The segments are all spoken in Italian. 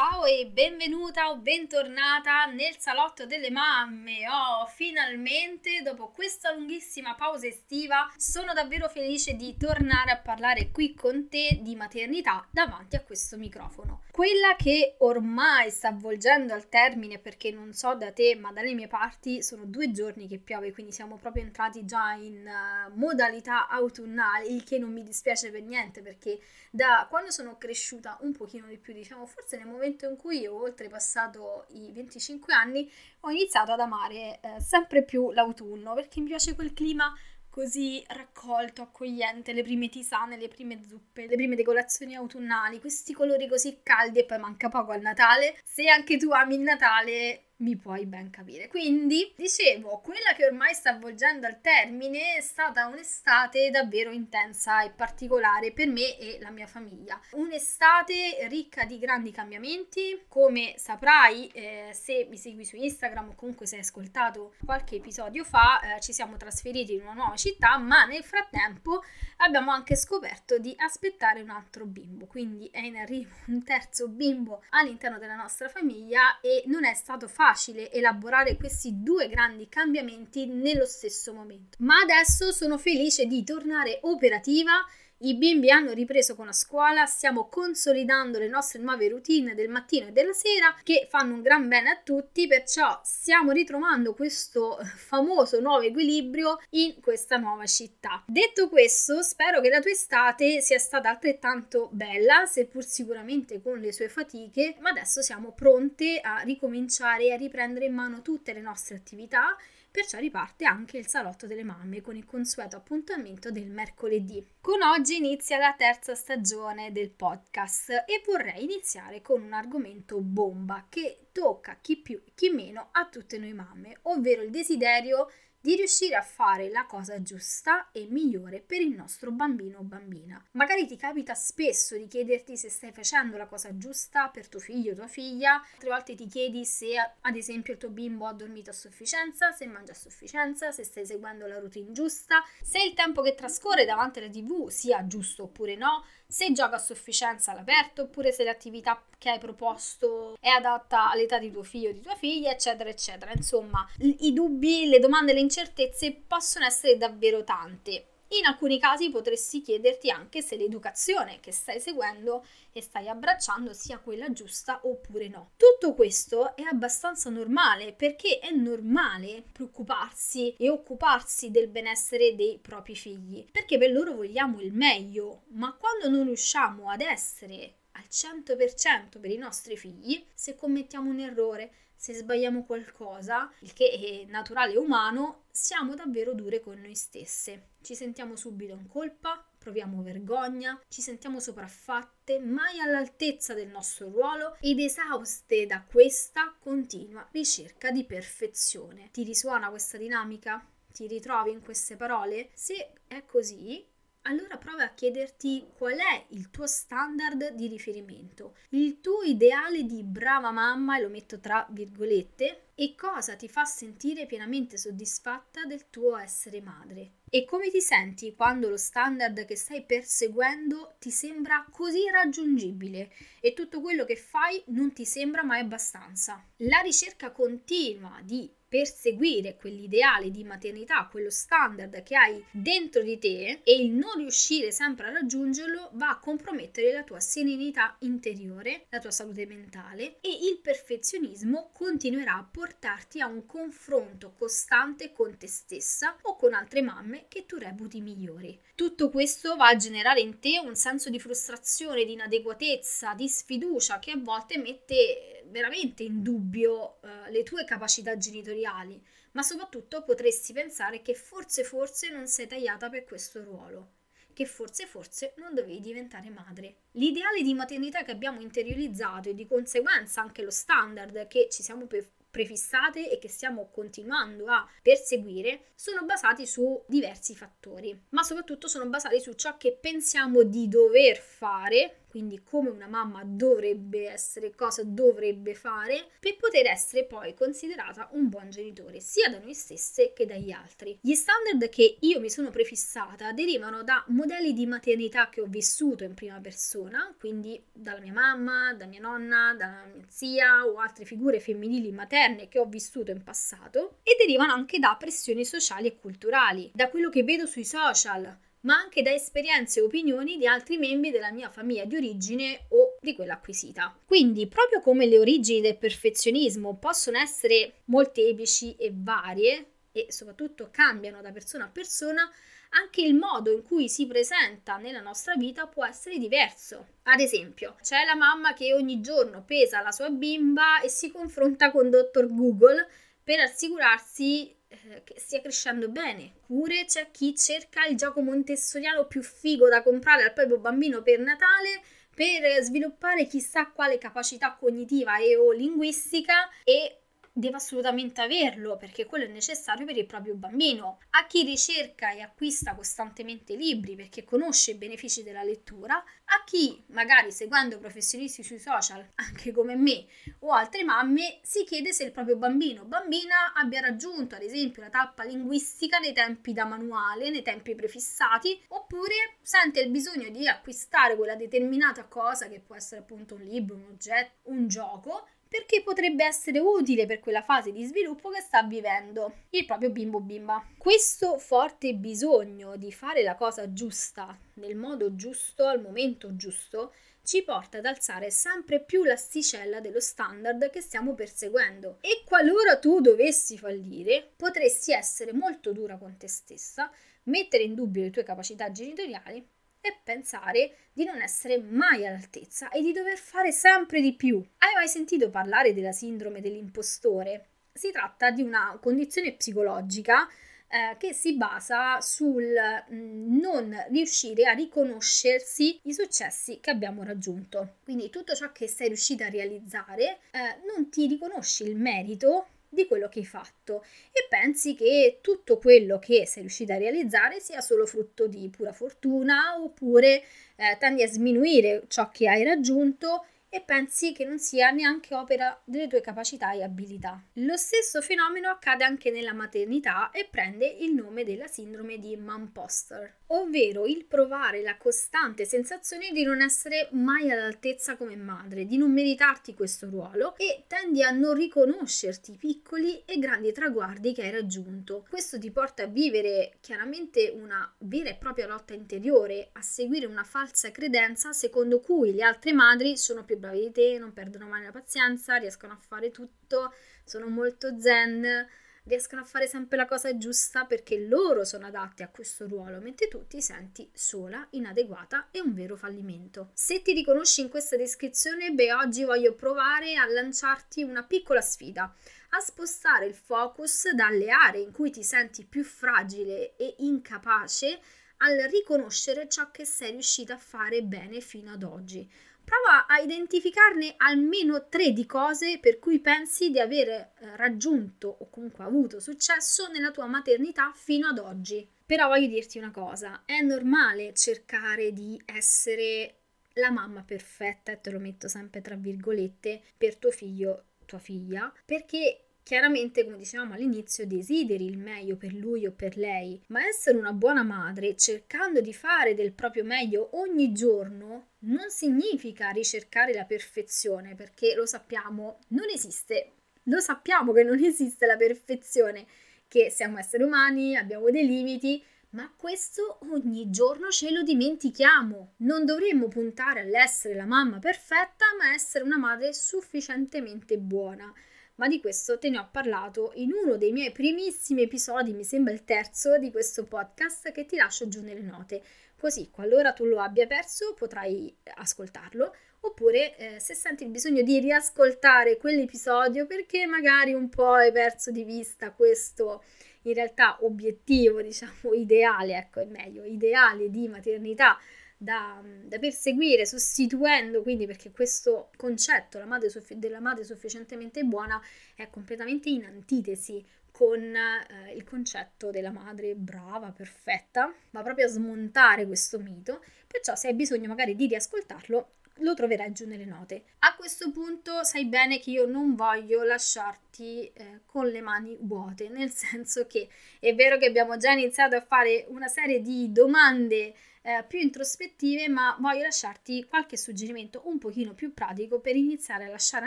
Ciao e benvenuta o bentornata nel salotto delle mamme. Oh, finalmente dopo questa lunghissima pausa estiva sono davvero felice di tornare a parlare qui con te di maternità davanti a questo microfono. Quella che ormai sta avvolgendo al termine perché non so da te, ma dalle mie parti sono due giorni che piove, quindi siamo proprio entrati già in uh, modalità autunnale, il che non mi dispiace per niente perché da quando sono cresciuta un pochino di più, diciamo, forse nel momento in cui ho oltrepassato i 25 anni, ho iniziato ad amare eh, sempre più l'autunno perché mi piace quel clima così raccolto, accogliente, le prime tisane, le prime zuppe, le prime decorazioni autunnali, questi colori così caldi e poi manca poco al Natale. Se anche tu ami il Natale, mi puoi ben capire. Quindi, dicevo, quella che ormai sta avvolgendo al termine è stata un'estate davvero intensa e particolare per me e la mia famiglia. Un'estate ricca di grandi cambiamenti, come saprai eh, se mi segui su Instagram o comunque se hai ascoltato qualche episodio fa, eh, ci siamo trasferiti in una nuova città, ma nel frattempo abbiamo anche scoperto di aspettare un altro bimbo, quindi è in arrivo un terzo bimbo all'interno della nostra famiglia e non è stato facile facile elaborare questi due grandi cambiamenti nello stesso momento. Ma adesso sono felice di tornare operativa i bimbi hanno ripreso con la scuola, stiamo consolidando le nostre nuove routine del mattino e della sera che fanno un gran bene a tutti, perciò stiamo ritrovando questo famoso nuovo equilibrio in questa nuova città. Detto questo, spero che la tua estate sia stata altrettanto bella, seppur sicuramente con le sue fatiche, ma adesso siamo pronte a ricominciare e a riprendere in mano tutte le nostre attività Perciò riparte anche il salotto delle mamme con il consueto appuntamento del mercoledì. Con oggi inizia la terza stagione del podcast e vorrei iniziare con un argomento bomba che tocca chi più chi meno a tutte noi mamme, ovvero il desiderio di riuscire a fare la cosa giusta e migliore per il nostro bambino o bambina. Magari ti capita spesso di chiederti se stai facendo la cosa giusta per tuo figlio o tua figlia, altre volte ti chiedi se ad esempio il tuo bimbo ha dormito a sufficienza, se mangia a sufficienza, se stai seguendo la routine giusta, se il tempo che trascorre davanti alla tv sia giusto oppure no, se gioca a sufficienza all'aperto oppure se l'attività che hai proposto è adatta all'età di tuo figlio o di tua figlia, eccetera, eccetera. Insomma, i dubbi, le domande, le incertezze possono essere davvero tante. In alcuni casi potresti chiederti anche se l'educazione che stai seguendo e stai abbracciando sia quella giusta oppure no. Tutto questo è abbastanza normale perché è normale preoccuparsi e occuparsi del benessere dei propri figli, perché per loro vogliamo il meglio, ma quando non riusciamo ad essere al 100% per i nostri figli, se commettiamo un errore, se sbagliamo qualcosa, il che è naturale e umano, siamo davvero dure con noi stesse. Ci sentiamo subito in colpa, proviamo vergogna, ci sentiamo sopraffatte, mai all'altezza del nostro ruolo ed esauste da questa continua ricerca di perfezione. Ti risuona questa dinamica? Ti ritrovi in queste parole? Se è così, allora prova a chiederti qual è il tuo standard di riferimento, il tuo ideale di brava mamma, e lo metto tra virgolette, e cosa ti fa sentire pienamente soddisfatta del tuo essere madre. E come ti senti quando lo standard che stai perseguendo ti sembra così raggiungibile e tutto quello che fai non ti sembra mai abbastanza. La ricerca continua di perseguire quell'ideale di maternità, quello standard che hai dentro di te e il non riuscire sempre a raggiungerlo va a compromettere la tua serenità interiore, la tua salute mentale e il perfezionismo continuerà a portarti a un confronto costante con te stessa o con altre mamme che tu reputi migliori. Tutto questo va a generare in te un senso di frustrazione, di inadeguatezza, di sfiducia che a volte mette veramente in dubbio uh, le tue capacità genitoriali, ma soprattutto potresti pensare che forse forse non sei tagliata per questo ruolo, che forse forse non dovevi diventare madre. L'ideale di maternità che abbiamo interiorizzato e di conseguenza anche lo standard che ci siamo prefissate e che stiamo continuando a perseguire sono basati su diversi fattori, ma soprattutto sono basati su ciò che pensiamo di dover fare quindi come una mamma dovrebbe essere, cosa dovrebbe fare, per poter essere poi considerata un buon genitore, sia da noi stesse che dagli altri. Gli standard che io mi sono prefissata derivano da modelli di maternità che ho vissuto in prima persona, quindi dalla mia mamma, da mia nonna, dalla mia zia o altre figure femminili materne che ho vissuto in passato, e derivano anche da pressioni sociali e culturali, da quello che vedo sui social, ma anche da esperienze e opinioni di altri membri della mia famiglia di origine o di quella acquisita. Quindi, proprio come le origini del perfezionismo possono essere molteplici e varie e soprattutto cambiano da persona a persona, anche il modo in cui si presenta nella nostra vita può essere diverso. Ad esempio, c'è la mamma che ogni giorno pesa la sua bimba e si confronta con Dottor Google per assicurarsi eh, che stia crescendo bene. Oppure c'è chi cerca il gioco montessoriano più figo da comprare al proprio bambino per Natale per sviluppare chissà quale capacità cognitiva e o linguistica e deve assolutamente averlo perché quello è necessario per il proprio bambino. A chi ricerca e acquista costantemente libri perché conosce i benefici della lettura, a chi magari seguendo professionisti sui social, anche come me o altre mamme, si chiede se il proprio bambino o bambina abbia raggiunto ad esempio la tappa linguistica nei tempi da manuale, nei tempi prefissati, oppure sente il bisogno di acquistare quella determinata cosa che può essere appunto un libro, un oggetto, un gioco perché potrebbe essere utile per quella fase di sviluppo che sta vivendo il proprio bimbo bimba. Questo forte bisogno di fare la cosa giusta nel modo giusto al momento giusto ci porta ad alzare sempre più l'asticella dello standard che stiamo perseguendo e qualora tu dovessi fallire potresti essere molto dura con te stessa, mettere in dubbio le tue capacità genitoriali e pensare di non essere mai all'altezza e di dover fare sempre di più. Hai mai sentito parlare della sindrome dell'impostore? Si tratta di una condizione psicologica eh, che si basa sul mm, non riuscire a riconoscersi i successi che abbiamo raggiunto. Quindi tutto ciò che sei riuscita a realizzare eh, non ti riconosci il merito di quello che hai fatto e pensi che tutto quello che sei riuscita a realizzare sia solo frutto di pura fortuna oppure eh, tendi a sminuire ciò che hai raggiunto e pensi che non sia neanche opera delle tue capacità e abilità. Lo stesso fenomeno accade anche nella maternità e prende il nome della sindrome di Mamposter, ovvero il provare la costante sensazione di non essere mai all'altezza come madre, di non meritarti questo ruolo e tendi a non riconoscerti i piccoli e grandi traguardi che hai raggiunto. Questo ti porta a vivere chiaramente una vera e propria lotta interiore, a seguire una falsa credenza secondo cui le altre madri sono più bravi di te, non perdono mai la pazienza, riescono a fare tutto, sono molto zen, riescono a fare sempre la cosa giusta perché loro sono adatti a questo ruolo, mentre tu ti senti sola, inadeguata e un vero fallimento. Se ti riconosci in questa descrizione, beh, oggi voglio provare a lanciarti una piccola sfida a spostare il focus dalle aree in cui ti senti più fragile e incapace al riconoscere ciò che sei riuscita a fare bene fino ad oggi prova a identificarne almeno tre di cose per cui pensi di aver eh, raggiunto o comunque avuto successo nella tua maternità fino ad oggi. Però voglio dirti una cosa, è normale cercare di essere la mamma perfetta, e te lo metto sempre tra virgolette, per tuo figlio, tua figlia, perché Chiaramente, come dicevamo all'inizio, desideri il meglio per lui o per lei, ma essere una buona madre, cercando di fare del proprio meglio ogni giorno, non significa ricercare la perfezione, perché lo sappiamo, non esiste. Lo sappiamo che non esiste la perfezione, che siamo esseri umani, abbiamo dei limiti, ma questo ogni giorno ce lo dimentichiamo. Non dovremmo puntare all'essere la mamma perfetta, ma essere una madre sufficientemente buona ma di questo te ne ho parlato in uno dei miei primissimi episodi, mi sembra il terzo di questo podcast che ti lascio giù nelle note. Così, qualora tu lo abbia perso, potrai ascoltarlo, oppure eh, se senti il bisogno di riascoltare quell'episodio perché magari un po' hai perso di vista questo in realtà obiettivo, diciamo ideale, ecco è meglio, ideale di maternità da, da, perseguire, sostituendo quindi perché questo concetto la madre suffi- della madre sufficientemente buona è completamente in antitesi con eh, il concetto della madre brava, perfetta, va proprio a smontare questo mito, perciò se hai bisogno magari di riascoltarlo lo troverai giù nelle note. A questo punto sai bene che io non voglio lasciarti eh, con le mani vuote, nel senso che è vero che abbiamo già iniziato a fare una serie di domande eh, più introspettive, ma voglio lasciarti qualche suggerimento un pochino più pratico per iniziare a lasciare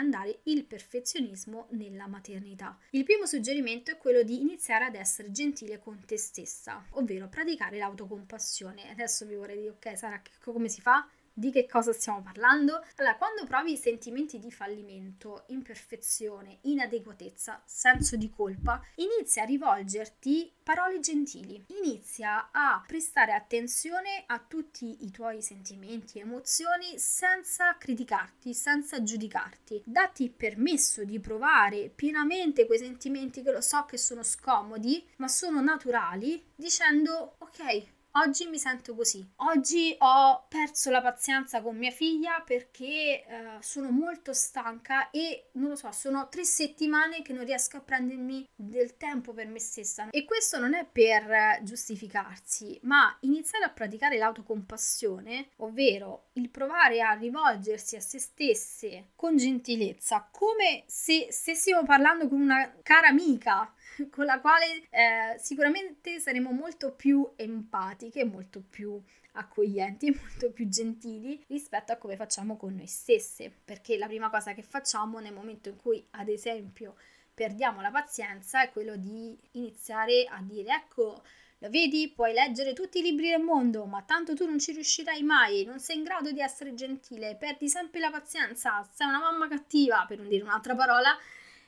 andare il perfezionismo nella maternità. Il primo suggerimento è quello di iniziare ad essere gentile con te stessa, ovvero praticare l'autocompassione. Adesso vi vorrei dire, ok, Sara, come si fa? Di che cosa stiamo parlando? Allora, quando provi sentimenti di fallimento, imperfezione, inadeguatezza, senso di colpa, inizia a rivolgerti parole gentili. Inizia a prestare attenzione a tutti i tuoi sentimenti e emozioni senza criticarti, senza giudicarti. Datti permesso di provare pienamente quei sentimenti che lo so che sono scomodi, ma sono naturali, dicendo ok, Oggi mi sento così. Oggi ho perso la pazienza con mia figlia perché eh, sono molto stanca e non lo so, sono tre settimane che non riesco a prendermi del tempo per me stessa. E questo non è per giustificarsi, ma iniziare a praticare l'autocompassione, ovvero il provare a rivolgersi a se stesse con gentilezza, come se stessimo parlando con una cara amica con la quale eh, sicuramente saremo molto più empatiche, molto più accoglienti molto più gentili rispetto a come facciamo con noi stesse, perché la prima cosa che facciamo nel momento in cui, ad esempio, perdiamo la pazienza è quello di iniziare a dire ecco lo vedi, puoi leggere tutti i libri del mondo, ma tanto tu non ci riuscirai mai, non sei in grado di essere gentile, perdi sempre la pazienza, sei una mamma cattiva, per non dire un'altra parola,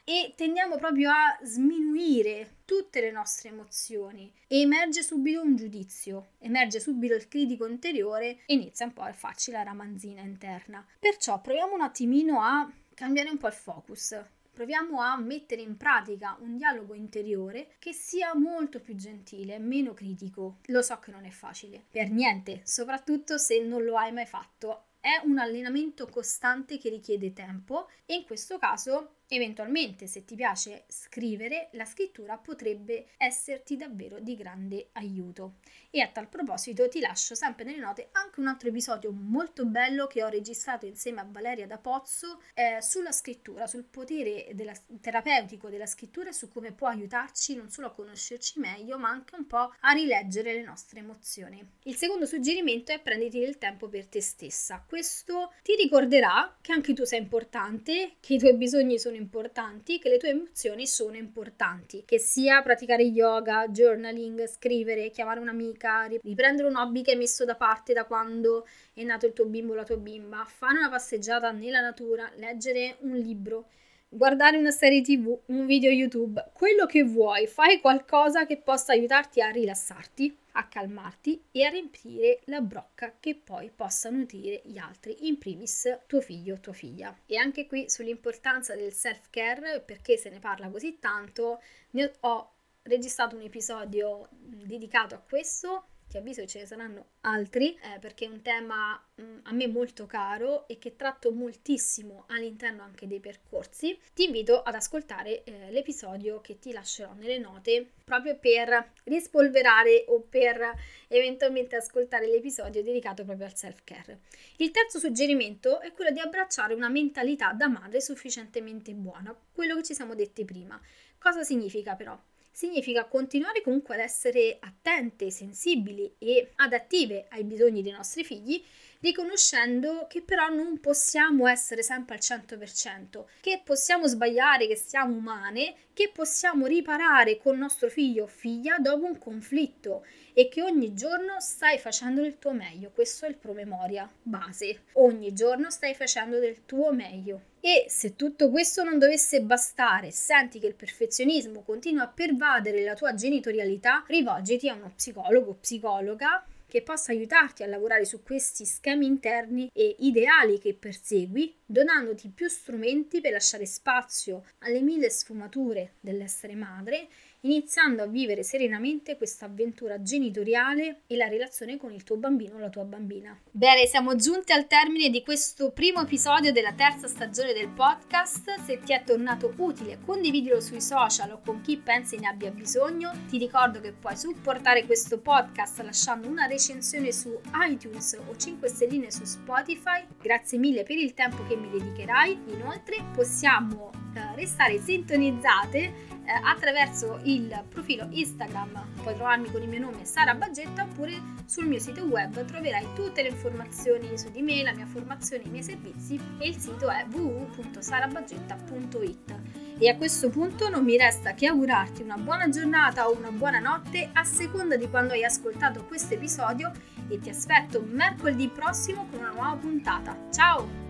e tendiamo proprio a sminuire tutte le nostre emozioni e emerge subito un giudizio, emerge subito il critico interiore e inizia un po' a farci la ramanzina interna. Perciò proviamo un attimino a cambiare un po' il focus. Proviamo a mettere in pratica un dialogo interiore che sia molto più gentile, meno critico. Lo so che non è facile, per niente, soprattutto se non lo hai mai fatto. È un allenamento costante che richiede tempo e in questo caso Eventualmente, se ti piace scrivere, la scrittura potrebbe esserti davvero di grande aiuto. E a tal proposito ti lascio sempre nelle note anche un altro episodio molto bello che ho registrato insieme a Valeria da Pozzo eh, sulla scrittura, sul potere della, terapeutico della scrittura e su come può aiutarci non solo a conoscerci meglio, ma anche un po' a rileggere le nostre emozioni. Il secondo suggerimento è prenditi del tempo per te stessa. Questo ti ricorderà che anche tu sei importante, che i tuoi bisogni sono importanti, che le tue emozioni sono importanti, che sia praticare yoga, journaling, scrivere, chiamare un'amica, riprendere un hobby che hai messo da parte da quando è nato il tuo bimbo o la tua bimba, fare una passeggiata nella natura, leggere un libro guardare una serie tv, un video YouTube, quello che vuoi, fai qualcosa che possa aiutarti a rilassarti, a calmarti e a riempire la brocca che poi possa nutrire gli altri, in primis tuo figlio o tua figlia. E anche qui sull'importanza del self-care, perché se ne parla così tanto, ne ho registrato un episodio dedicato a questo ti avviso che ce ne saranno altri eh, perché è un tema mh, mm, a me molto caro e che tratto moltissimo all'interno anche dei percorsi. Ti invito ad ascoltare eh, l'episodio che ti lascerò nelle note proprio per rispolverare o per eventualmente ascoltare l'episodio dedicato proprio al self-care. Il terzo suggerimento è quello di abbracciare una mentalità da madre sufficientemente buona, quello che ci siamo detti prima. Cosa significa però? Significa continuare comunque ad essere attente, sensibili e adattive ai bisogni dei nostri figli, riconoscendo che però non possiamo essere sempre al 100%, che possiamo sbagliare, che siamo umane, che possiamo riparare con nostro figlio o figlia dopo un conflitto e che ogni giorno stai facendo del tuo meglio. Questo è il promemoria base. Ogni giorno stai facendo del tuo meglio. E se tutto questo non dovesse bastare, senti che il perfezionismo continua a pervadere la tua genitorialità, rivolgiti a uno psicologo o psicologa che possa aiutarti a lavorare su questi schemi interni e ideali che persegui donandoti più strumenti per lasciare spazio alle mille sfumature dell'essere madre iniziando a vivere serenamente questa avventura genitoriale e la relazione con il tuo bambino o la tua bambina. Bene, siamo giunti al termine di questo primo episodio della terza stagione del podcast. Se ti è tornato utile, condividilo sui social o con chi pensi ne abbia bisogno. Ti ricordo che puoi supportare questo podcast lasciando una recensione su iTunes o 5 stelline su Spotify. Grazie mille per il tempo che mi dedicherai. Inoltre possiamo eh, restare sintonizzate eh, attraverso il profilo Instagram, puoi trovarmi con il mio nome Sara Baggetta oppure sul mio sito web troverai tutte le informazioni su di me, la mia formazione, i miei servizi e il sito è www.sarabaggetta.it. E a questo punto non mi resta che augurarti una buona giornata o una buona notte a seconda di quando hai ascoltato questo episodio e ti aspetto mercoledì prossimo con una nuova puntata. Ciao!